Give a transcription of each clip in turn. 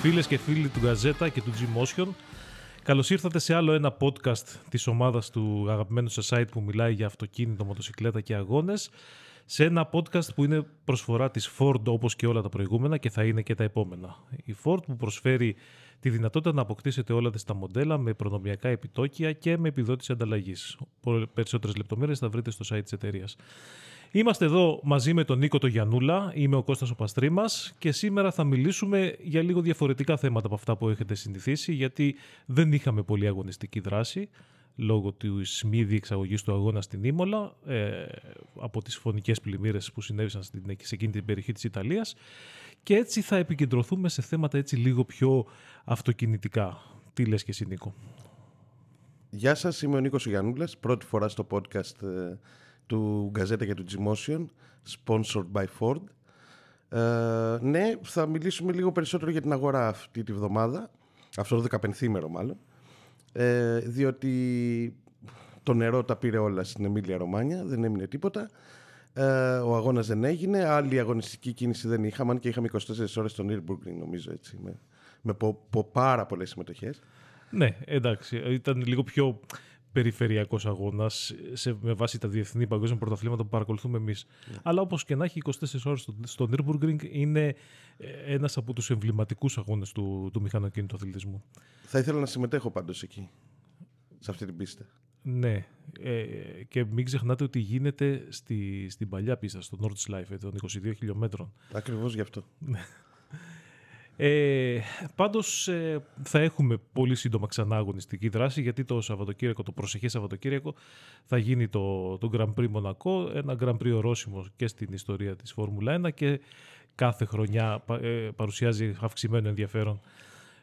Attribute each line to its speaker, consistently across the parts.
Speaker 1: Φίλες και φίλοι του Γαζέτα και του G-Motion, καλώς ήρθατε σε άλλο ένα podcast της ομάδας του αγαπημένου σας site που μιλάει για αυτοκίνητο, μοτοσυκλέτα και αγώνες σε ένα podcast που είναι προσφορά της Ford όπως και όλα τα προηγούμενα και θα είναι και τα επόμενα. Η Ford που προσφέρει τη δυνατότητα να αποκτήσετε όλα τα μοντέλα με προνομιακά επιτόκια και με επιδότηση ανταλλαγής. Περισσότερες λεπτομέρειες θα βρείτε στο site της εταιρείας. Είμαστε εδώ μαζί με τον Νίκο το Γιανούλα, είμαι ο Κώστας ο Παστρίμας και σήμερα θα μιλήσουμε για λίγο διαφορετικά θέματα από αυτά που έχετε συνηθίσει γιατί δεν είχαμε πολύ αγωνιστική δράση λόγω του μη διεξαγωγή του αγώνα στην Ήμολα ε, από τις φωνικές πλημμύρες που συνέβησαν στην, σε εκείνη την περιοχή της Ιταλίας και έτσι θα επικεντρωθούμε σε θέματα έτσι λίγο πιο αυτοκινητικά. Τι λες και εσύ Νίκο;
Speaker 2: Γεια σας, είμαι ο Νίκος Γιαννούλας, πρώτη φορά στο podcast ε, του Γκαζέτα και του Gmotion, sponsored by Ford. Ε, ναι, θα μιλήσουμε λίγο περισσότερο για την αγορά αυτή τη βδομάδα, αυτό το 15 μάλλον, ε, διότι το νερό τα πήρε όλα στην Εμίλια Ρωμάνια, δεν έμεινε τίποτα. Ε, ο αγώνας δεν έγινε, άλλη αγωνιστική κίνηση δεν είχαμε, και είχαμε 24 ώρες στο Nürburgring νομίζω έτσι, με, με πάρα πολλές συμμετοχές.
Speaker 1: Ναι, εντάξει, ήταν λίγο πιο περιφερειακός αγώνας με βάση τα διεθνή παγκόσμια πρωταθλήματα που παρακολουθούμε εμείς. Ναι. Αλλά όπως και να έχει, 24 ώρες στο, στο Nürburgring είναι ε, ένας από τους εμβληματικούς αγώνες του, του μηχανοκίνητου αθλητισμού.
Speaker 2: Θα ήθελα να συμμετέχω πάντως εκεί, σε αυτή την πίστα.
Speaker 1: Ναι, ε, και μην ξεχνάτε ότι γίνεται στη, στην παλιά πίστα, στο Nordschleife, των 22 χιλιόμετρων.
Speaker 2: Ακριβώς γι' αυτό. Ναι.
Speaker 1: Ε, πάντως ε, θα έχουμε πολύ σύντομα ξανά αγωνιστική δράση γιατί το Σαββατοκύριακο, το προσεχές Σαββατοκύριακο θα γίνει το, το Grand Prix Μονακό, ένα Grand Prix ορόσημο και στην ιστορία της Φόρμουλα 1 και κάθε χρονιά ε, παρουσιάζει αυξημένο ενδιαφέρον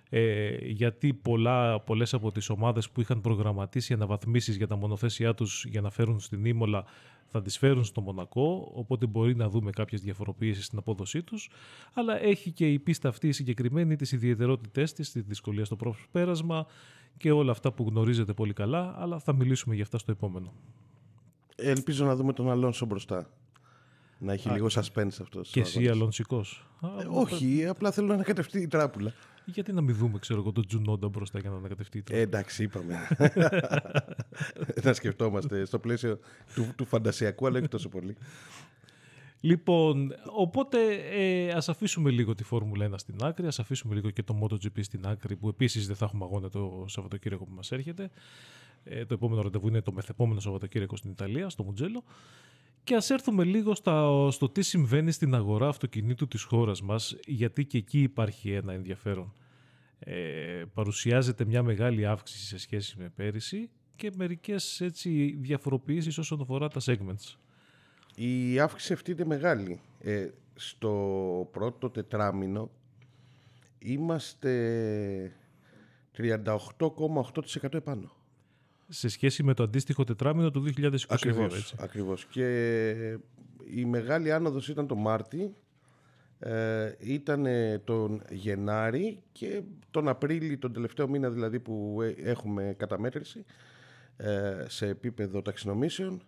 Speaker 1: ε, γιατί πολλά, πολλές από τις ομάδες που είχαν προγραμματίσει αναβαθμίσεις για τα μονοθέσιά τους για να φέρουν στην Ήμολα θα τις φέρουν στο Μονακό, οπότε μπορεί να δούμε κάποιες διαφοροποιήσεις στην απόδοσή τους, αλλά έχει και η πίστα αυτή συγκεκριμένη τις ιδιαιτερότητές της, τη δυσκολία στο πέρασμα και όλα αυτά που γνωρίζετε πολύ καλά, αλλά θα μιλήσουμε για αυτά στο επόμενο.
Speaker 2: Ελπίζω να δούμε τον Αλόνσο μπροστά. Να έχει λίγο suspense αυτός.
Speaker 1: Και εσύ αλονσικός.
Speaker 2: Ε, όχι, απλά θέλω να ανακατευτεί η τράπουλα.
Speaker 1: Γιατί να μην δούμε, ξέρω εγώ, τον Τζουνόντα μπροστά για να ανακατευτεί.
Speaker 2: Ε, εντάξει, είπαμε. να σκεφτόμαστε στο πλαίσιο του, του φαντασιακού, αλλά όχι τόσο πολύ.
Speaker 1: Λοιπόν, οπότε ε, ας αφήσουμε λίγο τη Φόρμουλα 1 στην άκρη, ας αφήσουμε λίγο και το MotoGP στην άκρη, που επίσης δεν θα έχουμε αγώνα το Σαββατοκύριακο που μας έρχεται. Ε, το επόμενο ραντεβού είναι το μεθεπόμενο Σαββατοκύριακο στην Ιταλία, στο Μουτζέλο. Και ας έρθουμε λίγο στα, στο τι συμβαίνει στην αγορά αυτοκινήτου της χώρας μας, γιατί και εκεί υπάρχει ένα ενδιαφέρον. Ε, παρουσιάζεται μια μεγάλη αύξηση σε σχέση με πέρυσι και μερικές έτσι, διαφοροποιήσεις όσον αφορά τα segments.
Speaker 2: Η αύξηση αυτή είναι μεγάλη. Ε, στο πρώτο τετράμινο είμαστε 38,8% επάνω
Speaker 1: σε σχέση με το αντίστοιχο τετράμινο του 2022.
Speaker 2: Ακριβώς, έτσι. ακριβώς. Και η μεγάλη άνοδος ήταν το Μάρτι, ε, ήταν τον Γενάρη και τον Απρίλη, τον τελευταίο μήνα δηλαδή που ε, έχουμε καταμέτρηση ε, σε επίπεδο ταξινομήσεων,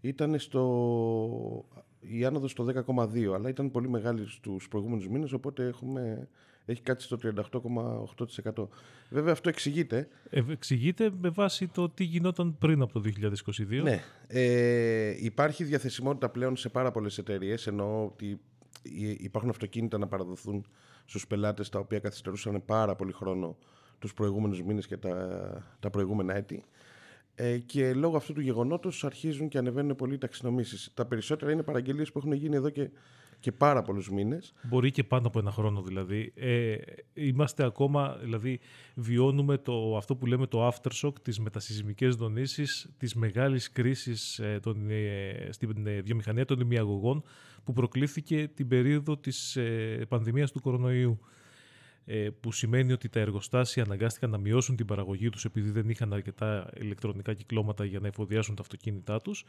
Speaker 2: ήταν στο, η άνοδος στο 10,2 αλλά ήταν πολύ μεγάλη στους προηγούμενους μήνες οπότε έχουμε έχει κάτσει στο 38,8%. Βέβαια αυτό εξηγείται.
Speaker 1: Ε, εξηγείται με βάση το τι γινόταν πριν από το 2022.
Speaker 2: Ναι. Ε, υπάρχει διαθεσιμότητα πλέον σε πάρα πολλές εταιρείες, ενώ ότι υπάρχουν αυτοκίνητα να παραδοθούν στους πελάτες τα οποία καθυστερούσαν πάρα πολύ χρόνο τους προηγούμενους μήνες και τα, τα προηγούμενα έτη. Ε, και λόγω αυτού του γεγονότος αρχίζουν και ανεβαίνουν πολύ οι ταξινομήσεις. Τα περισσότερα είναι παραγγελίες που έχουν γίνει εδώ και και πάρα πολλούς μήνες.
Speaker 1: Μπορεί και πάνω από ένα χρόνο δηλαδή. Ε, είμαστε ακόμα, δηλαδή βιώνουμε το, αυτό που λέμε το aftershock, τις μετασυσμικές δονήσεις, της μεγάλης κρίσης ε, των, ε, στην ε, βιομηχανία των ημιαγωγών που προκλήθηκε την περίοδο της ε, πανδημίας του κορονοϊού. Ε, που σημαίνει ότι τα εργοστάσια αναγκάστηκαν να μειώσουν την παραγωγή τους επειδή δεν είχαν αρκετά ηλεκτρονικά κυκλώματα για να εφοδιάσουν τα αυτοκίνητά τους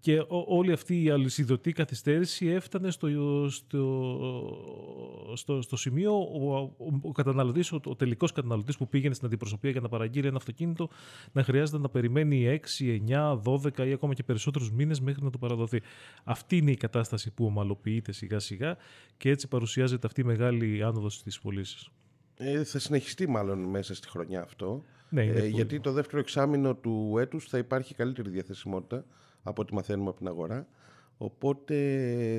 Speaker 1: και όλη αυτή η αλυσιδωτή καθυστέρηση έφτανε στο, στο, στο, στο σημείο ο, ο, ο καταναλωτής, ο, ο τελικός καταναλωτής που πήγαινε στην αντιπροσωπεία για να παραγγείλει ένα αυτοκίνητο να χρειάζεται να περιμένει 6, 9, 12 ή ακόμα και περισσότερους μήνες μέχρι να το παραδοθεί. Αυτή είναι η κατάσταση που ομαλοποιείται σιγά σιγά και έτσι παρουσιάζεται αυτή η μεγάλη άνοδος στις πωλήσει.
Speaker 2: Ε, θα συνεχιστεί μάλλον μέσα στη χρονιά αυτό.
Speaker 1: Ναι, είναι
Speaker 2: Ε,
Speaker 1: που-
Speaker 2: γιατί το δεύτερο εξάμεινο του έτους θα υπάρχει καλύτερη διαθεσιμότητα από ό,τι μαθαίνουμε από την αγορά. Οπότε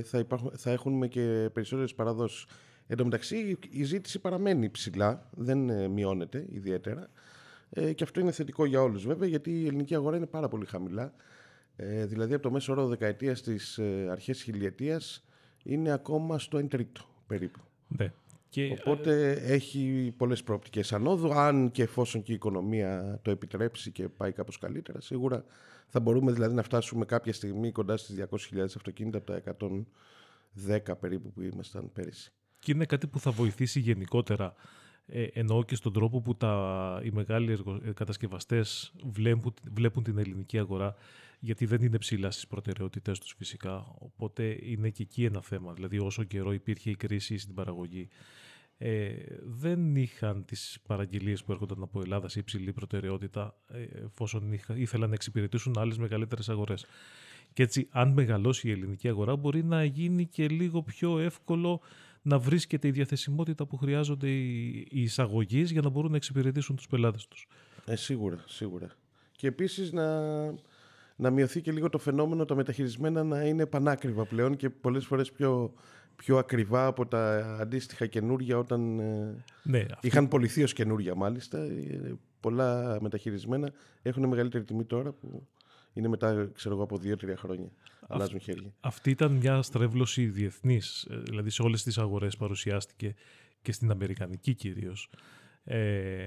Speaker 2: θα, υπάρχουν, θα έχουμε και περισσότερες παραδόσεις. Εν τω μεταξύ η ζήτηση παραμένει ψηλά, δεν ε, μειώνεται ιδιαίτερα. Ε, και αυτό είναι θετικό για όλους βέβαια γιατί η ελληνική αγορά είναι πάρα πολύ χαμηλά. Ε, δηλαδή από το μέσο όρο δεκαετίας στις ε, αρχές χιλιετίας είναι ακόμα στο 1 τρίτο περίπου.
Speaker 1: Ναι. Και,
Speaker 2: Οπότε έχει πολλές προοπτικές ανόδου. Αν και εφόσον και η οικονομία το επιτρέψει και πάει κάπως καλύτερα, σίγουρα θα μπορούμε δηλαδή να φτάσουμε κάποια στιγμή κοντά στις 200.000 αυτοκίνητα από τα 110 περίπου που ήμασταν πέρυσι.
Speaker 1: Και είναι κάτι που θα βοηθήσει γενικότερα. Ε, εννοώ και στον τρόπο που τα, οι μεγάλοι εργο, ε, κατασκευαστές βλέπουν, βλέπουν την ελληνική αγορά γιατί δεν είναι ψηλά στις προτεραιότητες τους φυσικά. Οπότε είναι και εκεί ένα θέμα. Δηλαδή όσο καιρό υπήρχε η κρίση στην παραγωγή ε, δεν είχαν τις παραγγελίες που έρχονταν από Ελλάδα σε υψηλή προτεραιότητα ε, εφόσον είχα, ήθελαν να εξυπηρετήσουν άλλες μεγαλύτερες αγορές. Και έτσι, αν μεγαλώσει η ελληνική αγορά, μπορεί να γίνει και λίγο πιο εύκολο να βρίσκεται η διαθεσιμότητα που χρειάζονται οι, οι εισαγωγείς για να μπορούν να εξυπηρετήσουν τους πελάτες τους.
Speaker 2: Ε, σίγουρα, σίγουρα. Και επίσης να, να μειωθεί και λίγο το φαινόμενο τα μεταχειρισμένα να είναι πανάκριβα πλέον και πολλές φορές πιο, πιο ακριβά από τα αντίστοιχα καινούργια όταν ε,
Speaker 1: Ναι, αυτό-
Speaker 2: είχαν πολιθεί ως καινούργια μάλιστα. Ε, πολλά μεταχειρισμένα έχουν μεγαλύτερη τιμή τώρα που είναι μετά ξέρω εγώ από δύο-τρία χρόνια. Αλλάζουν χέρια.
Speaker 1: αυτή ήταν μια στρέβλωση διεθνής, ε, δηλαδή σε όλες τις αγορές παρουσιάστηκε και στην Αμερικανική κυρίως. Ε,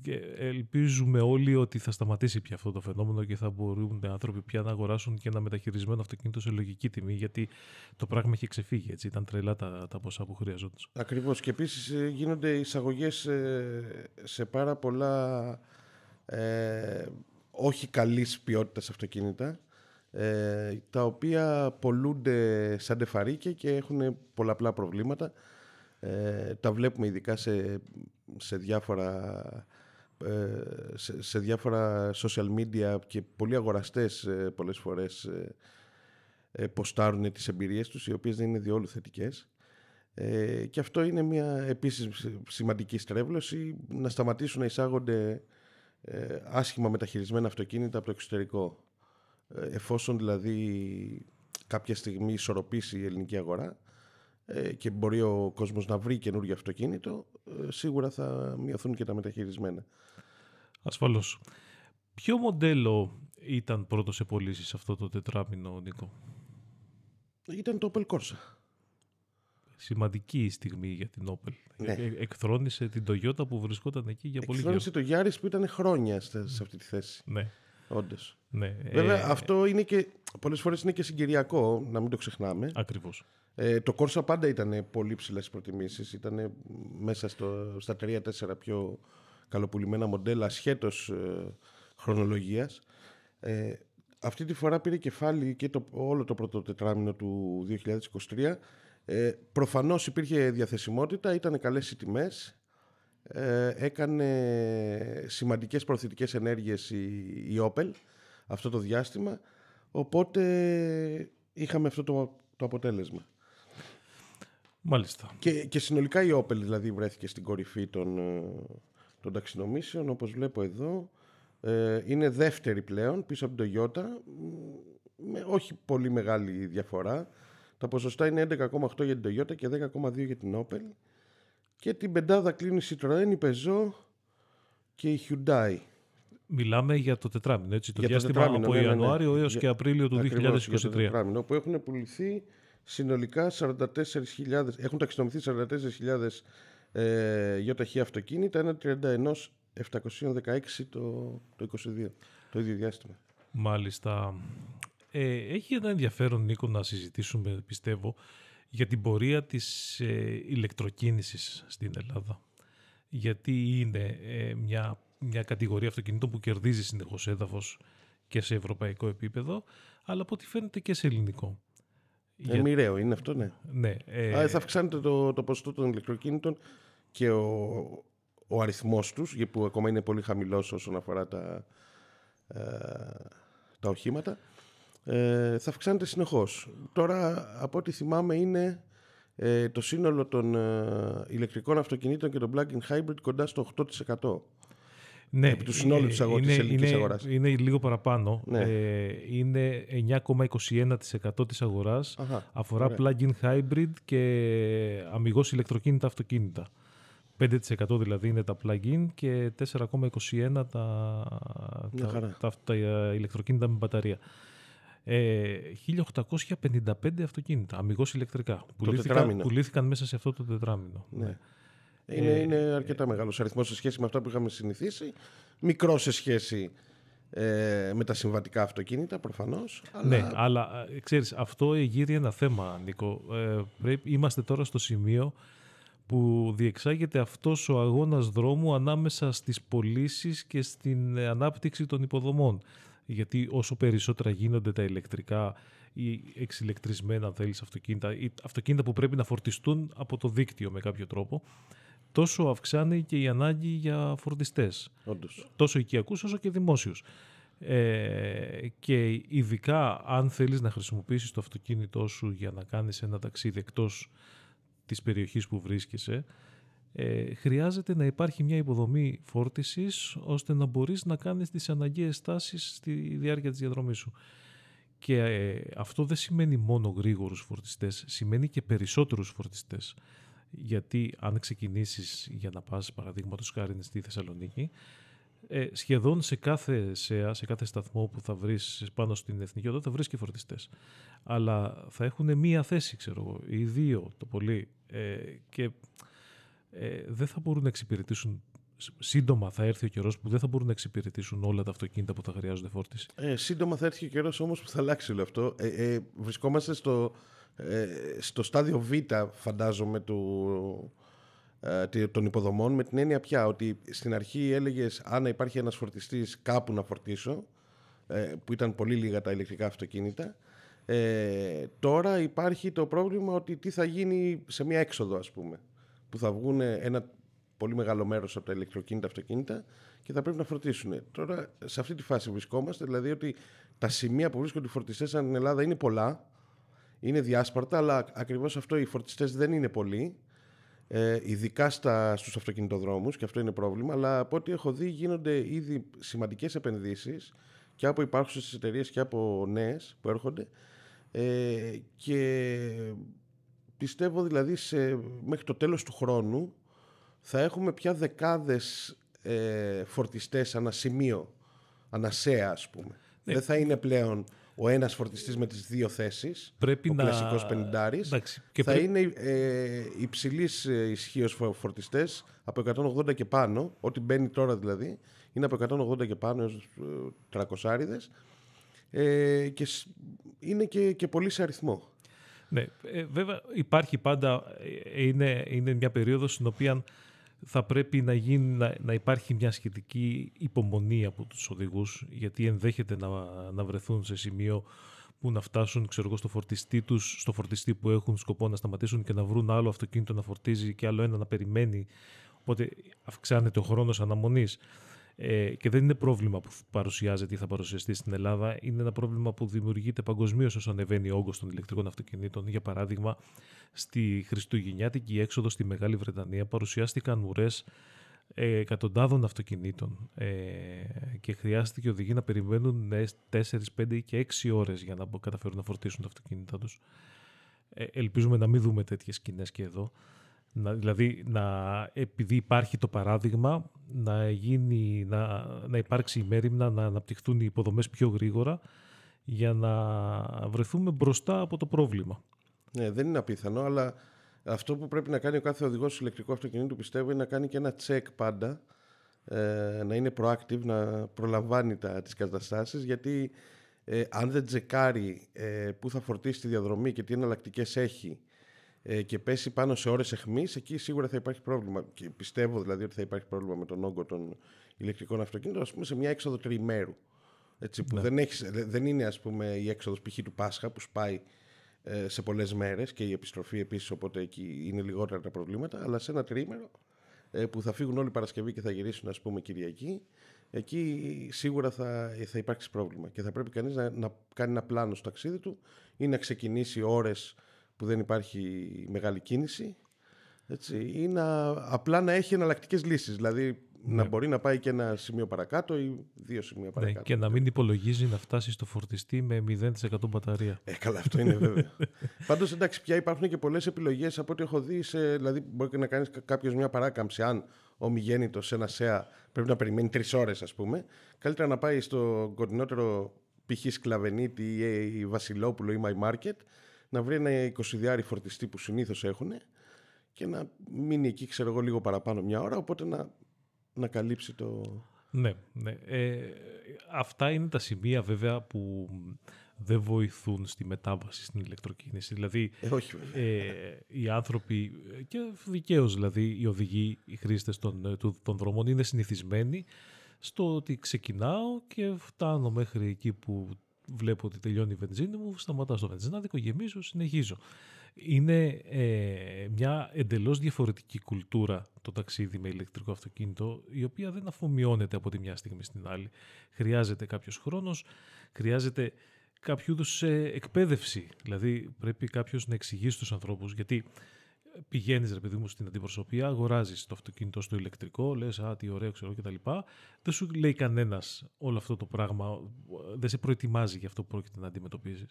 Speaker 1: και ελπίζουμε όλοι ότι θα σταματήσει πια αυτό το φαινόμενο και θα μπορούν οι άνθρωποι πια να αγοράσουν και ένα μεταχειρισμένο αυτοκίνητο σε λογική τιμή γιατί το πράγμα είχε ξεφύγει έτσι, ήταν τρελά τα, τα ποσά που χρειαζόταν.
Speaker 2: Ακριβώς. Και επίσης ε, γίνονται εισαγωγές ε, σε πάρα πολλά ε, όχι καλής ποιότητας αυτοκίνητα ε, τα οποία πολλούνται σαν τεφαρίκια και έχουν πολλαπλά προβλήματα. Ε, τα βλέπουμε ειδικά σε, σε διάφορα ε, σε, σε διάφορα social media και πολλοί αγοραστές ε, πολλές φορές ε, ε, ποστάρουν τις εμπειρίες τους οι οποίες δεν είναι διόλου θετικές. Ε, και αυτό είναι μια επίσης σημαντική στρέβλωση να σταματήσουν να εισάγονται ε, άσχημα μεταχειρισμένα αυτοκίνητα από το εξωτερικό. Ε, εφόσον δηλαδή κάποια στιγμή ισορροπήσει η ελληνική αγορά ε, και μπορεί ο κόσμος να βρει καινούργιο αυτοκίνητο ε, σίγουρα θα μειωθούν και τα μεταχειρισμένα
Speaker 1: Ασφαλώς. Ποιο μοντέλο ήταν πρώτος σε πωλήσεις αυτό το τετράμινο, Νίκο;
Speaker 2: ήταν το Opel Corsa
Speaker 1: Σημαντική η στιγμή για την Opel.
Speaker 2: Ναι.
Speaker 1: Ε, Εκθρόνησε την Toyota που βρισκόταν εκεί για πολύ καιρό.
Speaker 2: Εκφρόνησε το Γιάρης που ήταν χρόνια σε, σε αυτή τη θέση
Speaker 1: Ναι,
Speaker 2: όντως
Speaker 1: ναι.
Speaker 2: Βέβαια
Speaker 1: Ε,
Speaker 2: αυτό είναι και πολλές φορές είναι και συγκυριακό να μην το ξεχνάμε
Speaker 1: Ακριβώς.
Speaker 2: Ε, το Corsa πάντα ήταν πολύ ψηλά στις προτιμήσεις. Ήταν μέσα στο, στα 3-4 πιο καλοπουλημένα μοντέλα ασχέτως ε, χρονολογίας. Ε, αυτή τη φορά πήρε κεφάλι και το, όλο το πρώτο τετράμινο του 2023. Ε, προφανώς υπήρχε διαθεσιμότητα, ήταν καλές οι τιμές. Ε, έκανε σημαντικές προθετικές ενέργειες η, η Opel αυτό το διάστημα. Οπότε είχαμε αυτό το, το αποτέλεσμα.
Speaker 1: Μάλιστα.
Speaker 2: Και, και συνολικά η Opel δηλαδή βρέθηκε στην κορυφή των, ε, των ταξινομήσεων όπως βλέπω εδώ. Ε, είναι δεύτερη πλέον πίσω από την Toyota μ, με όχι πολύ μεγάλη διαφορά. Τα ποσοστά είναι 11,8 για την Toyota και 10,2 για την Opel. Και την πεντάδα κλείνει η Citroën, η Peugeot και η Hyundai.
Speaker 1: Μιλάμε για το τετράμινο, έτσι, το
Speaker 2: Για το
Speaker 1: διάστημα
Speaker 2: τετράμινο,
Speaker 1: από
Speaker 2: ναι, ναι, ναι.
Speaker 1: Ιανουάριο έως
Speaker 2: Για-
Speaker 1: και Απρίλιο του
Speaker 2: Ακριβώς, για το
Speaker 1: 2023.
Speaker 2: τετράμινο, που έχουν πουληθεί συνολικά 44.000, έχουν ταξινομηθεί 44.000 ε, γιοταχή αυτοκίνητα, ένα 31.716 το, το 22, το ίδιο διάστημα.
Speaker 1: Μάλιστα. Ε, έχει ένα ενδιαφέρον, Νίκο, να συζητήσουμε, πιστεύω, για την πορεία της ε, ηλεκτροκίνησης στην Ελλάδα. Γιατί είναι ε, μια, μια κατηγορία αυτοκινήτων που κερδίζει συνεχώς έδαφος και σε ευρωπαϊκό επίπεδο, αλλά από ό,τι φαίνεται και σε ελληνικό.
Speaker 2: Ε, μοιραίο είναι αυτό, ναι.
Speaker 1: Ναι, ε,
Speaker 2: Α, θα αυξάνεται το, το ποσοστό των ηλεκτροκίνητων και ο, ο αριθμός τους, για που ακόμα είναι πολύ χαμηλός όσον αφορά τα, ε, τα οχήματα, ε, θα αυξάνεται συνεχώς. Τώρα, από ό,τι θυμάμαι, είναι ε, το σύνολο των ε, ηλεκτρικών αυτοκινήτων και των plug-in hybrid κοντά στο 8%.
Speaker 1: Ναι,
Speaker 2: Επί του συνόλου της, αγο... της ελληνικής
Speaker 1: είναι,
Speaker 2: αγοράς.
Speaker 1: Είναι λίγο παραπάνω.
Speaker 2: Ναι.
Speaker 1: Ε, είναι 9,21% της αγοράς.
Speaker 2: Αχα,
Speaker 1: αφορά
Speaker 2: ωραία.
Speaker 1: plug-in hybrid και αμυγός ηλεκτροκίνητα αυτοκίνητα. 5% δηλαδή είναι τα plug-in και 4,21% τα,
Speaker 2: Μια
Speaker 1: τα,
Speaker 2: χαρά.
Speaker 1: τα, τα ηλεκτροκίνητα με μπαταρία. Ε, 1855 αυτοκίνητα, αμυγός ηλεκτρικά. Πουλήθηκαν,
Speaker 2: τετράμινο.
Speaker 1: πουλήθηκαν μέσα σε αυτό το τετράμινο.
Speaker 2: Ναι. Είναι,
Speaker 1: Ε,
Speaker 2: είναι αρκετά μεγάλος αριθμός σε σχέση με αυτά που είχαμε συνηθίσει. Μικρό σε σχέση ε, με τα συμβατικά αυτοκίνητα προφανώς. Αλλά...
Speaker 1: Ναι, αλλά ε, ξέρεις, αυτό γύρει ένα θέμα, Νίκο. Ε, πρέπει, είμαστε τώρα στο σημείο που διεξάγεται αυτός ο αγώνας δρόμου ανάμεσα στις πωλήσεις και στην ε, ανάπτυξη των υποδομών. Γιατί όσο περισσότερα γίνονται τα ηλεκτρικά ή εξηλεκτρισμένα, αν θέλεις, αυτοκίνητα, ή αυτοκίνητα που πρέπει να φορτιστούν από το δίκτυο με κάποιο τρόπο, τόσο αυξάνει και η ανάγκη για φορτιστές
Speaker 2: Όντως.
Speaker 1: τόσο οικιακούς όσο και δημόσιους. Ε, και ειδικά αν θέλεις να χρησιμοποιήσεις το αυτοκίνητό σου για να κάνεις ένα ταξίδι εκτός της περιοχής που βρίσκεσαι, ε, χρειάζεται να υπάρχει μια υποδομή φόρτισης ώστε να μπορείς να κάνεις τις αναγκαίες στάσεις στη διάρκεια της διαδρομής σου. Και ε, αυτό δεν σημαίνει μόνο γρήγορους φορτιστές, σημαίνει και περισσότερους φορτιστές. Γιατί αν ξεκινήσεις για να πας παραδείγματος χάρη στη Θεσσαλονίκη, ε, σχεδόν σε κάθε ΣΕΑ, σε κάθε σταθμό που θα βρεις πάνω στην Εθνική Οδό, θα βρεις και φορτιστές. Αλλά θα έχουν μία θέση, ξέρω εγώ, ή δύο το πολύ. Ε, και ε, δεν θα μπορούν να εξυπηρετήσουν σύντομα θα έρθει ο καιρός που δεν θα μπορούν να εξυπηρετήσουν όλα τα αυτοκίνητα που θα χρειάζονται φόρτιση.
Speaker 2: Ε, σύντομα θα έρθει ο καιρός όμως που θα αλλάξει όλο αυτό. Ε, ε, βρισκόμαστε στο, ε, στο στάδιο Β, φαντάζομαι, του, ε, τε- των υποδομών με την έννοια πια ότι στην αρχή έλεγες αν υπάρχει ένας φορτιστής κάπου να φορτίσω ε, που ήταν πολύ λίγα τα ηλεκτρικά αυτοκίνητα ε, τώρα υπάρχει το πρόβλημα ότι τι θα γίνει σε μια έξοδο ας πούμε που θα βγουν ένα πολύ μεγάλο μέρος από τα ηλεκτροκίνητα αυτοκίνητα και θα πρέπει να φορτίσουν. Τώρα σε αυτή τη φάση βρισκόμαστε, δηλαδή ότι τα σημεία που βρίσκονται οι φορτιστές στην Ελλάδα είναι πολλά, είναι διάσπαρτα, αλλά ακριβώς αυτό οι φορτιστές δεν είναι πολλοί, ε, ειδικά στα, στους αυτοκινητοδρόμους και αυτό είναι πρόβλημα, αλλά από ό,τι έχω δει γίνονται ήδη σημαντικές επενδύσεις και από υπάρχουσες εταιρείες και από νέες που έρχονται ε, και πιστεύω δηλαδή σε, μέχρι το τέλος του χρόνου θα έχουμε πια δεκάδες ε, φορτιστές ανά σημείο, ανά ΣΕΑ ας πούμε.
Speaker 1: Ναι.
Speaker 2: Δεν θα είναι πλέον ο ένας φορτιστής με τις δύο θέσεις,
Speaker 1: Πρέπει
Speaker 2: ο
Speaker 1: να...
Speaker 2: κλασικός πενηντάρης.
Speaker 1: Εντάξει, και
Speaker 2: θα
Speaker 1: πρέ-
Speaker 2: είναι ε, υψηλής ε, ισχύως φο- φορτιστές από 180 και πάνω, ό,τι μπαίνει τώρα δηλαδή, είναι από 180 και πάνω έως ε, 300 ε, και σ- είναι και, και πολύ σε αριθμό.
Speaker 1: Ναι, ε, βέβαια υπάρχει πάντα, ε, είναι, είναι μια περίοδος στην οποία θα πρέπει να, γίνει, να, να υπάρχει μια σχετική υπομονή από τους οδηγούς γιατί ενδέχεται να, να βρεθούν σε σημείο που να φτάσουν ξέρω εγώ, στο φορτιστή τους, στο φορτιστή που έχουν σκοπό να σταματήσουν και να βρουν άλλο αυτοκίνητο να φορτίζει και άλλο ένα να περιμένει. Οπότε αυξάνεται ο χρόνος αναμονής. Ε, και δεν είναι πρόβλημα που παρουσιάζεται ή θα παρουσιαστεί στην Ελλάδα. Είναι ένα πρόβλημα που δημιουργείται παγκοσμίως όσο ανεβαίνει ο όγκος των ηλεκτρικών αυτοκινήτων. Για παράδειγμα, στη Χριστουγεννιάτικη έξοδος στη Μεγάλη Βρετανία παρουσιάστηκαν ουρές ε, εκατοντάδων αυτοκινήτων ε, και χρειάστηκε οι οδηγοί να περιμένουν 4, 5 και 6 ώρες για να μπο- καταφέρουν να φορτίσουν τα αυτοκίνητά τους. Ε, ελπίζουμε να μην δούμε τέτοιες σκηνές και εδώ. Να, δηλαδή, να, επειδή υπάρχει το παράδειγμα, να, γίνει, να, να υπάρξει η μέρημνα, να αναπτυχθούν οι υποδομές πιο γρήγορα για να βρεθούμε μπροστά από το πρόβλημα.
Speaker 2: Ναι, δεν είναι απίθανο, αλλά αυτό που πρέπει να κάνει ο κάθε οδηγός ηλεκτρικού αυτοκινήτου πιστεύω είναι να κάνει και ένα check πάντα, ε, να είναι proactive, να προλαμβάνει τα, τις καταστάσεις, γιατί ε, αν δεν τσεκάρει ε, πού θα φορτίσει τη διαδρομή και τι εναλλακτικές έχει ε, και πέσει πάνω σε ώρες εχμής, εκεί σίγουρα θα υπάρχει πρόβλημα. Και πιστεύω δηλαδή ότι θα υπάρχει πρόβλημα με τον όγκο των ηλεκτρικών αυτοκινήτων, ας πούμε σε μια έξοδο τριημέρου. Έτσι, που δεν, έχεις, δε- δεν είναι ας πούμε η έξοδος π.χ. του Πάσχα που σπάει ε, σε πολλές μέρες και η επιστροφή επίσης οπότε εκεί είναι λιγότερα τα προβλήματα αλλά σε ένα τρίμερο ε, που θα φύγουν όλοι Παρασκευή και θα γυρίσουν ας πούμε Κυριακή εκεί σίγουρα θα, θα υπάρξει πρόβλημα και θα πρέπει κανείς να, να κάνει ένα πλάνο στο ταξίδι του ή να ξεκινήσει ώρες που δεν υπάρχει μεγάλη κίνηση έτσι, ή να, απλά να έχει εναλλακτικές λύσεις. Δηλαδή να
Speaker 1: Ναι.
Speaker 2: μπορεί να πάει και ένα σημείο παρακάτω ή δύο σημεία
Speaker 1: Ναι,
Speaker 2: παρακάτω.
Speaker 1: και να μην υπολογίζει να φτάσει στο φορτιστή με 0% μπαταρία.
Speaker 2: Ε, καλά, αυτό είναι βέβαιο. Πάντως, εντάξει, πια υπάρχουν και πολλές επιλογές από ό,τι έχω δει. Σε, δηλαδή, μπορεί και να κάνεις κάποιος μια παράκαμψη. Αν ομιγέννητος σε ένα ΣΕΑ πρέπει να περιμένει τρεις ώρες, ας πούμε, καλύτερα να πάει στο κοντινότερο π.χ. Σκλαβενίτη ή η Βασιλόπουλο ή My Market να βρει ένα 20 φορτιστή που συνήθως έχουν και να μείνει εκεί, ξέρω εγώ, λίγο παραπάνω μια ώρα. Οπότε να, να καλύψει το.
Speaker 1: Ναι, ναι. Ε, αυτά είναι τα σημεία βέβαια που δεν βοηθούν στη μετάβαση στην ηλεκτροκίνηση. Δηλαδή,
Speaker 2: Ε, όχι, βέβαια.
Speaker 1: ε, οι άνθρωποι, ε, και δικαίως δηλαδή οι οδηγοί, οι χρήστες των, ε, του- των δρόμων είναι συνηθισμένοι στο ότι ξεκινάω και φτάνω μέχρι εκεί που βλέπω ότι τελειώνει η βενζίνη μου, σταματάω στο βενζινάδικο, γεμίζω, συνεχίζω. Είναι ε, μια εντελώς διαφορετική κουλτούρα το ταξίδι με ηλεκτρικό αυτοκίνητο, η οποία δεν αφομοιώνεται από τη μια στιγμή στην άλλη. Χρειάζεται κάποιος χρόνος, χρειάζεται κάποιο είδους εκπαίδευση. Δηλαδή πρέπει κάποιος να εξηγήσει στους ανθρώπους, γιατί πηγαίνεις, ρε παιδί μου, στην αντιπροσωπεία, αγοράζεις το αυτοκίνητο στο ηλεκτρικό, λες, Α, τι ωραίο, ξέρω κτλ. Δεν σου λέει κανένας όλο αυτό το πράγμα, δεν σε προετοιμάζει για αυτό που πρόκειται να αντιμετωπίσει.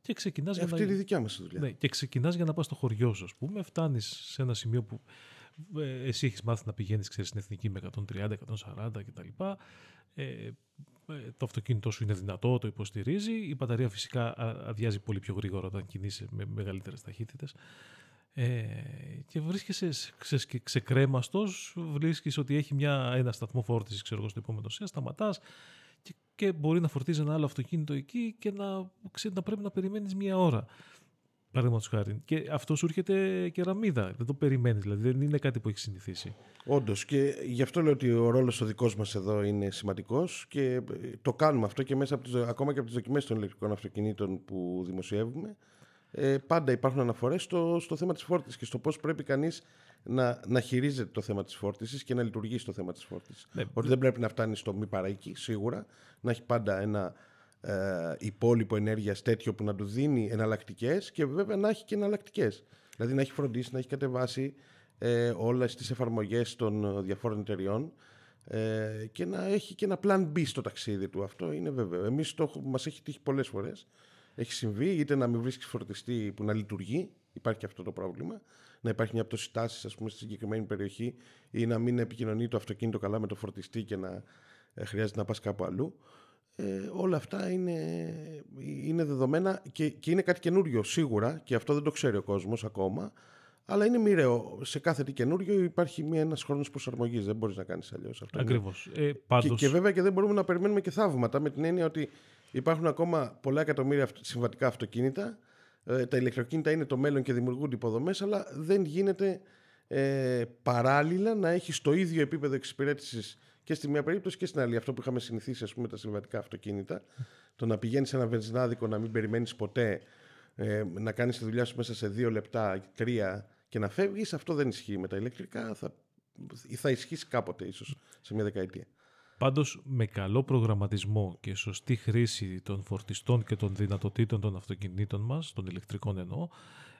Speaker 1: Και ξεκινάς
Speaker 2: Ε,
Speaker 1: για
Speaker 2: αυτή
Speaker 1: να.
Speaker 2: είναι η δικιά μας δουλειά.
Speaker 1: Ναι, και ξεκινάς για να πας στο χωριό σου, ας πούμε. Φτάνεις σε ένα σημείο που ε, εσύ έχεις μάθει να πηγαίνεις, ξέρεις, στην εθνική με 130, 140 κτλ. Ε, ε, το αυτοκίνητό σου είναι δυνατό, το υποστηρίζει. Η μπαταρία φυσικά α- αδειάζει πολύ πιο γρήγορα όταν κινείσαι με μεγαλύτερες ταχύτητες. Ε, και βρίσκεσαι σε- ξε, ξεκρέμαστος, βρίσκεις ότι έχει μια, ένα σταθμό φόρτισης ξέρω εγώ, στο επόμενο σέα, σταματάς και, και μπορεί να φορτίζει ένα άλλο αυτοκίνητο εκεί και να, ξέρει, να πρέπει να περιμένεις μία ώρα. Παραδείγματος χάρη. Και αυτό σου έρχεται κεραμίδα. Δεν το περιμένεις, δηλαδή δεν είναι κάτι που έχεις συνηθίσει.
Speaker 2: Όντως. Και γι' αυτό λέω ότι ο ρόλος ο δικός μας εδώ είναι σημαντικός και ε, το κάνουμε αυτό και μέσα από τις, ακόμα και από τις δοκιμές των ηλεκτρικών αυτοκινήτων που δημοσιεύουμε. Ε, πάντα υπάρχουν αναφορές στο, στο θέμα της φόρτισης και στο πώς πρέπει κανείς να, να χειρίζεται το θέμα της φόρτισης και να λειτουργεί στο θέμα της φόρτισης.
Speaker 1: Ναι.
Speaker 2: Ότι δεν πρέπει να φτάνει στο μη παραίκη, σίγουρα. Να έχει πάντα ένα ε, υπόλοιπο ενέργειας τέτοιο που να του δίνει εναλλακτικές και βέβαια να έχει και εναλλακτικές. Δηλαδή να έχει φροντίσει, να έχει κατεβάσει ε, όλες τις εφαρμογές των ε, διαφόρων εταιριών ε, και να έχει και ένα plan B στο ταξίδι του. Αυτό είναι βέβαιο. Εμείς μας έχει τύχει πολλές φορές. Έχει συμβεί είτε να μην βρίσκεις φορτιστή που να λειτουργεί, υπάρχει και αυτό το πρόβλημα, να υπάρχει μια πτώση τάση στη συγκεκριμένη περιοχή ή να μην επικοινωνεί το αυτοκίνητο καλά με το φορτιστή και να ε, χρειάζεται να πας κάπου αλλού. Ε, όλα αυτά είναι, είναι δεδομένα και, και είναι κάτι καινούριο σίγουρα και αυτό δεν το ξέρει ο κόσμος ακόμα αλλά είναι μοιραίο. Σε κάθε τι καινούριο υπάρχει μια, ένας χρόνος προσαρμογής. Δεν μπορείς να κάνεις αλλιώς αυτό. είναι-
Speaker 1: Ακριβώς. Ε,
Speaker 2: Και,
Speaker 1: πάντως,
Speaker 2: και βέβαια και δεν μπορούμε να περιμένουμε και θαύματα με την έννοια ότι υπάρχουν ακόμα πολλά εκατομμύρια αυτο- συμβατικά αυτοκίνητα. Ε, τα ηλεκτροκίνητα είναι το μέλλον και δημιουργούνται υποδομές αλλά δεν γίνεται ε, παράλληλα να έχει το ίδιο επίπεδο εξυπηρέτησης και στη μία περίπτωση και στην άλλη. Αυτό που είχαμε συνηθίσει, ας πούμε, τα συμβατικά αυτοκίνητα. Το να πηγαίνεις σε ένα βενζινάδικο, να μην περιμένεις ποτέ, ε, να κάνεις τη δουλειά σου μέσα σε δύο λεπτά, τρία και να φεύγεις, αυτό δεν ισχύει με τα ηλεκτρικά. Θα, θα ισχύσει κάποτε, ίσως σε μια δεκαετία.
Speaker 1: Πάντως με καλό προγραμματισμό και σωστή χρήση των φορτιστών και των δυνατοτήτων των αυτοκινήτων μας, των ηλεκτρικών εννοώ,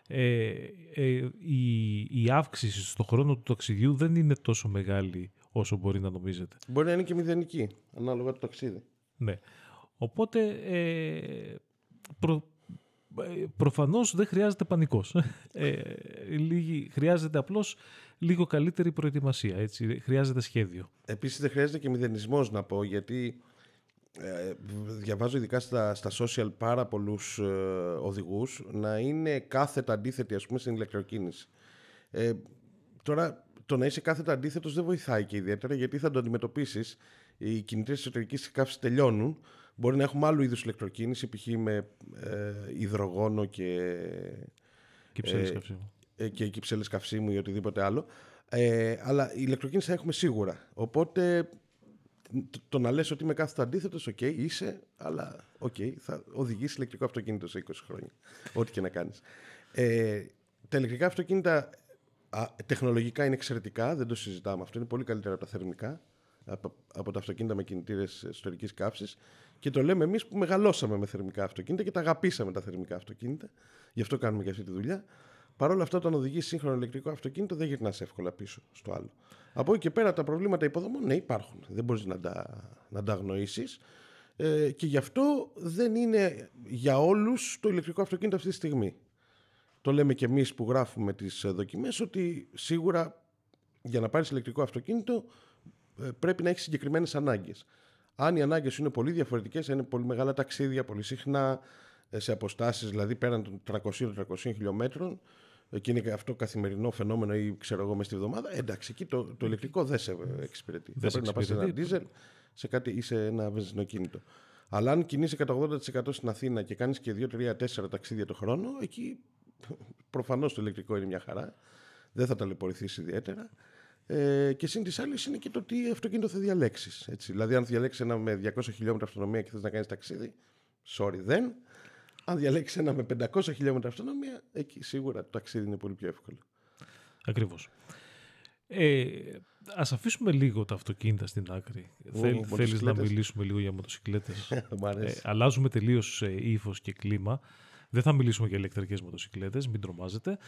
Speaker 1: ε, ε, η, η αύξηση στο χρόνο του ταξιδιού δεν είναι τόσο μεγάλη όσο μπορεί να νομίζετε.
Speaker 2: Μπορεί να είναι και μηδενική, ανάλογα το ταξίδι.
Speaker 1: Ναι. Οπότε ε, προ, ε, προφανώς δεν χρειάζεται πανικός. Ε, λίγη, χρειάζεται απλώς λίγο καλύτερη προετοιμασία. Έτσι. Χρειάζεται σχέδιο.
Speaker 2: Επίσης δεν χρειάζεται και μηδενισμός να πω γιατί ε, διαβάζω ειδικά στα, στα social πάρα πολλούς ε, οδηγούς να είναι κάθετα αντίθετοι ας πούμε στην ηλεκτροκίνηση. Ε, τώρα το να είσαι κάθετα αντίθετος δεν βοηθάει και ιδιαίτερα γιατί θα το αντιμετωπίσεις οι κινητήρες εσωτερικής καύσης τελειώνουν μπορεί να έχουμε άλλου είδους ηλεκτροκίνηση π.χ. με ε, υδρογόνο και
Speaker 1: Κυψέλες
Speaker 2: ε,
Speaker 1: καυσίμου.
Speaker 2: Ε, και κυψέλες καυσίμου ή οτιδήποτε άλλο. Ε, αλλά η ηλεκτροκίνηση θα έχουμε σίγουρα. Οπότε το, το να λες ότι είμαι κάθετα αντίθετος, οκ, είσαι, αλλά οκ, θα οδηγήσει ηλεκτρικό αυτοκίνητο σε 20 χρόνια. Ό,τι και να κάνεις. Ε, τα ηλεκτρικά αυτοκίνητα α, τεχνολογικά είναι εξαιρετικά, δεν το συζητάμε αυτό, είναι πολύ καλύτερα από τα θερμικά. από, από τα αυτοκίνητα με κινητήρες εσωτερικής καύσης. Και το λέμε εμείς που μεγαλώσαμε με θερμικά αυτοκίνητα και τα αγαπήσαμε τα θερμικά αυτοκίνητα. Γι' αυτό κάνουμε και αυτή τη δουλειά. Παρ' όλα αυτά, όταν οδηγείς σύγχρονο ηλεκτρικό αυτοκίνητο, δεν γυρνάς εύκολα πίσω στο άλλο. Από εκεί και πέρα τα προβλήματα υποδομών, ναι, υπάρχουν. Δεν μπορείς να τα, να τα αγνοήσεις. Ε, και γι' αυτό δεν είναι για όλους το ηλεκτρικό αυτοκίνητο αυτή τη στιγμή. Το λέμε και εμείς που γράφουμε τις δοκιμές ότι σίγουρα για να πάρεις ηλεκτρικό αυτοκίνητο ε, πρέπει να έχεις συγκεκριμένες ανάγκες. Αν οι ανάγκες είναι πολύ διαφορετικές, είναι πολύ μεγάλα ταξίδια, πολύ συχνά, ε, σε αποστάσεις δηλαδή πέραν των 300-300 χιλιόμετρων, και είναι αυτό καθημερινό φαινόμενο ή ξέρω εγώ μέσα στη βδομάδα, εντάξει, εκεί το, το ηλεκτρικό δεν σε εξυπηρετεί. Δεν πρέπει να πας σε ένα δίζελ σε κάτι, ή σε ένα βενζινοκίνητο. Αλλά αν κινείσαι κατά 80% στην Αθήνα και κάνεις και 2-3-4 ταξίδια το χρόνο, εκεί προφανώς το ηλεκτρικό είναι μια χαρά. Δεν θα ταλαιπωρηθείς ιδιαίτερα. Ε, και συν της άλλης είναι και το τι αυτοκίνητο θα διαλέξεις. Δηλαδή, αν διαλέξεις ένα με 200 χιλιόμετρα αυτονομία και θες να κάνεις ταξίδι, sorry, δεν. Αν διαλέξεις ένα με 500 χιλιόμετρα αυτονομία, εκεί σίγουρα το ταξίδι είναι πολύ πιο εύκολο.
Speaker 1: Ακριβώς. Ε, ας αφήσουμε λίγο τα αυτοκίνητα στην άκρη. Θέλ, θέλεις να μιλήσουμε λίγο για μοτοσυκλέτες;
Speaker 2: ε,
Speaker 1: αλλάζουμε τελείως ε, ύφος και κλίμα. Δεν θα μιλήσουμε για ηλεκτρικές μοτοσυκλέτες, μην τρομάζετε.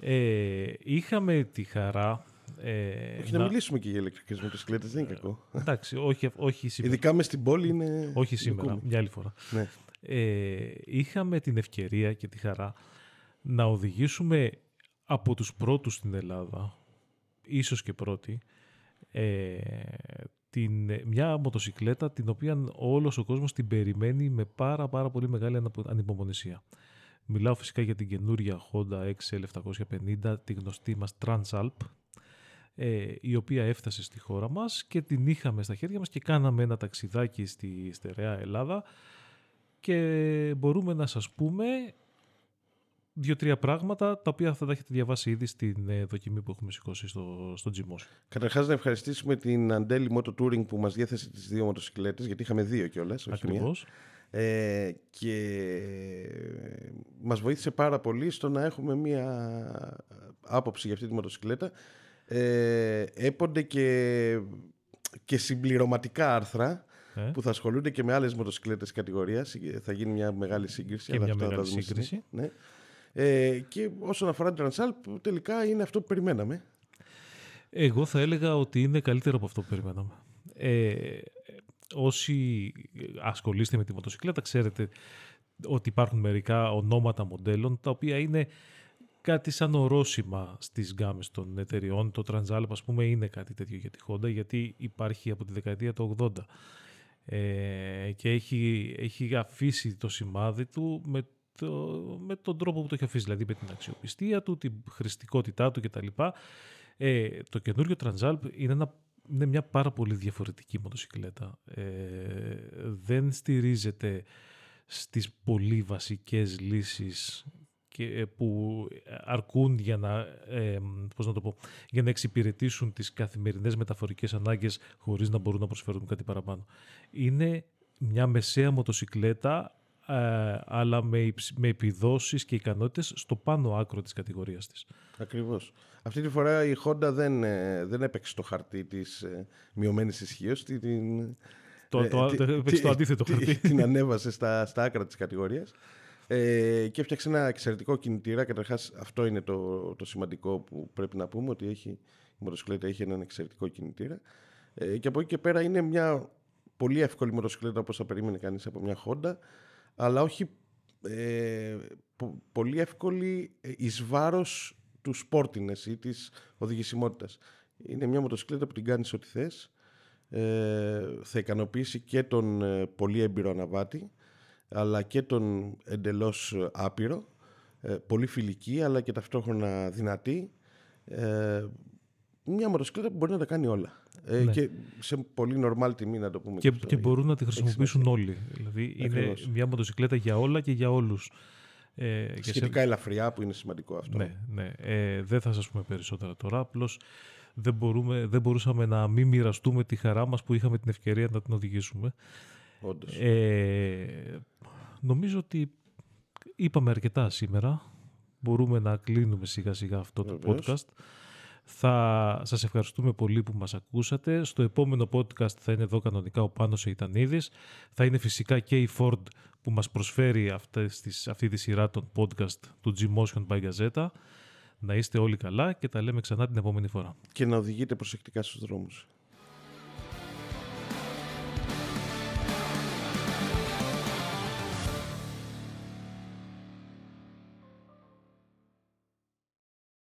Speaker 1: Ε, είχαμε τη χαρά
Speaker 2: ε, όχι να... να μιλήσουμε και για ηλεκτρικές μοτοσυκλέτες, δεν είναι κακό.
Speaker 1: Εντάξει, όχι, όχι σήμερα.
Speaker 2: Ειδικά μες στην πόλη είναι...
Speaker 1: Όχι σήμερα, μια άλλη φορά.
Speaker 2: Ναι.
Speaker 1: Ε, είχαμε την ευκαιρία και τη χαρά να οδηγήσουμε από τους πρώτους στην Ελλάδα, ίσως και πρώτη, ε, την, μια μοτοσυκλέτα την οποία όλος ο κόσμος την περιμένει με πάρα πάρα πολύ μεγάλη ανυπομονησία. Μιλάω φυσικά για την καινούρια Honda XL750, τη γνωστή μας Transalp, ε, η οποία έφτασε στη χώρα μας και την είχαμε στα χέρια μας και κάναμε ένα ταξιδάκι στη στερεά Ελλάδα και μπορούμε να σας πούμε δύο-τρία πράγματα τα οποία θα τα έχετε διαβάσει ήδη στην ε, δοκιμή που έχουμε σηκώσει στο, στο Gmos.
Speaker 2: Καταρχάς, να ευχαριστήσουμε την Αντέλη Moto Touring που μας διέθεσε τις δύο μοτοσυκλέτες, γιατί είχαμε δύο κιόλας.
Speaker 1: Ακριβώς.
Speaker 2: Ε, και μας βοήθησε πάρα πολύ στο να έχουμε μία άποψη για αυτή τη μοτοσυκλέτα. Ε, έπονται και, και συμπληρωματικά άρθρα ε. που θα ασχολούνται και με άλλες μοτοσυκλέτες κατηγορίας. Θα γίνει μια μεγάλη σύγκριση.
Speaker 1: Και μια μεγάλη σύγκριση.
Speaker 2: Ναι. Ε, και όσον αφορά την Transalp, τελικά είναι αυτό που περιμέναμε.
Speaker 1: Εγώ θα έλεγα ότι είναι καλύτερο από αυτό που περιμέναμε. Ε, όσοι ασχολείστε με τη μοτοσυκλέτα, ξέρετε ότι υπάρχουν μερικά ονόματα μοντέλων, τα οποία είναι κάτι σαν ορόσημα στις γκάμες των εταιριών. Το Transalp, ας πούμε, είναι κάτι τέτοιο για τη Honda, γιατί υπάρχει από τη δεκαετία του 80. Ε, και έχει, έχει αφήσει το σημάδι του με με τον τρόπο που το έχει αφήσει, δηλαδή με την αξιοπιστία του, την χρηστικότητά του κτλ. Ε, το καινούριο Transalp είναι, ένα, είναι μια πάρα πολύ διαφορετική μοτοσυκλέτα. Ε, δεν στηρίζεται στις πολύ βασικές λύσεις και, ε, που αρκούν για να, ε, πώς να, το πω, για να εξυπηρετήσουν τις καθημερινές μεταφορικές ανάγκες χωρίς να μπορούν να προσφέρουν κάτι παραπάνω. Είναι μια μεσαία μοτοσυκλέτα ε, αλλά με, με επιδόσεις και ικανότητες στο πάνω άκρο της κατηγορίας της.
Speaker 2: Ακριβώς. Αυτή τη φορά η Honda δεν, ε, δεν έπαιξε το χαρτί της ε, μειωμένης ισχύως. Την,
Speaker 1: το, το, το, έπαιξε το αντίθετο χαρτί.
Speaker 2: Την ανέβασε στα, στα άκρα της κατηγορίας. Ε, και έφτιαξε ένα εξαιρετικό κινητήρα. Καταρχάς, αυτό είναι το, το σημαντικό που πρέπει να πούμε, ότι έχει, η μοτοσυκλέτα έχει έναν εξαιρετικό κινητήρα. Ε, και από εκεί και πέρα είναι μια πολύ εύκολη μοτοσυκλέτα όπως θα περίμενε κανείς από μια Honda αλλά όχι ε, πολύ εύκολη ε, εις βάρος του σπόρτινες ή της οδηγησιμότητας. Είναι μια μοτοσυκλέτα που την κάνεις ό,τι θες. Ε, θα ικανοποιήσει και τον ε, πολύ έμπειρο αναβάτη αλλά και τον εντελώς άπειρο. Ε, πολύ φιλική αλλά και ταυτόχρονα δυνατή. Ε, μια μοτοσυκλέτα που μπορεί να τα κάνει όλα. Ε, ναι. Και σε πολύ normal τιμή να το πούμε.
Speaker 1: Και, και, μπορούν να τη χρησιμοποιήσουν όλοι. Δηλαδή είναι μια μοτοσυκλέτα για όλα και για όλους.
Speaker 2: Ε, Σχετικά σε... ελαφριά που είναι σημαντικό αυτό.
Speaker 1: Ναι, ναι. Ε, δεν θα σας πούμε περισσότερα τώρα. Απλώς δεν, δεν μπορούσαμε να μην μοιραστούμε τη χαρά μας που είχαμε την ευκαιρία να την οδηγήσουμε.
Speaker 2: Όντως.
Speaker 1: Ε, νομίζω ότι είπαμε αρκετά σήμερα. Μπορούμε να κλείνουμε σιγά σιγά αυτό το podcast. Θα σας ευχαριστούμε πολύ που μας ακούσατε. Στο επόμενο podcast θα είναι εδώ κανονικά ο Πάνος Ειτανίδης. Θα είναι φυσικά και η Ford που μας προσφέρει αυτές τις, αυτή τη σειρά των podcast του G-Motion by Gazeta. Να είστε όλοι καλά και τα λέμε ξανά την επόμενη φορά.
Speaker 2: Και να οδηγείτε προσεκτικά στους δρόμους.